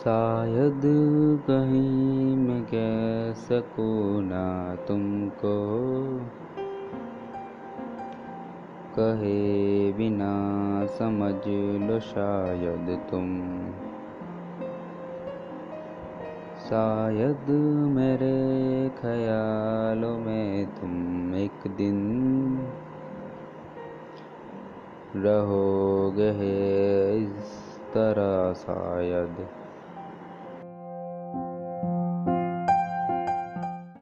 शायद कहीं मैं कह सकूँ ना तुमको। कहे बिना समझ लो शायद तुम। शायद मेरे ख्यालों में तुम एक दिन रहोगे इस तरह शायद।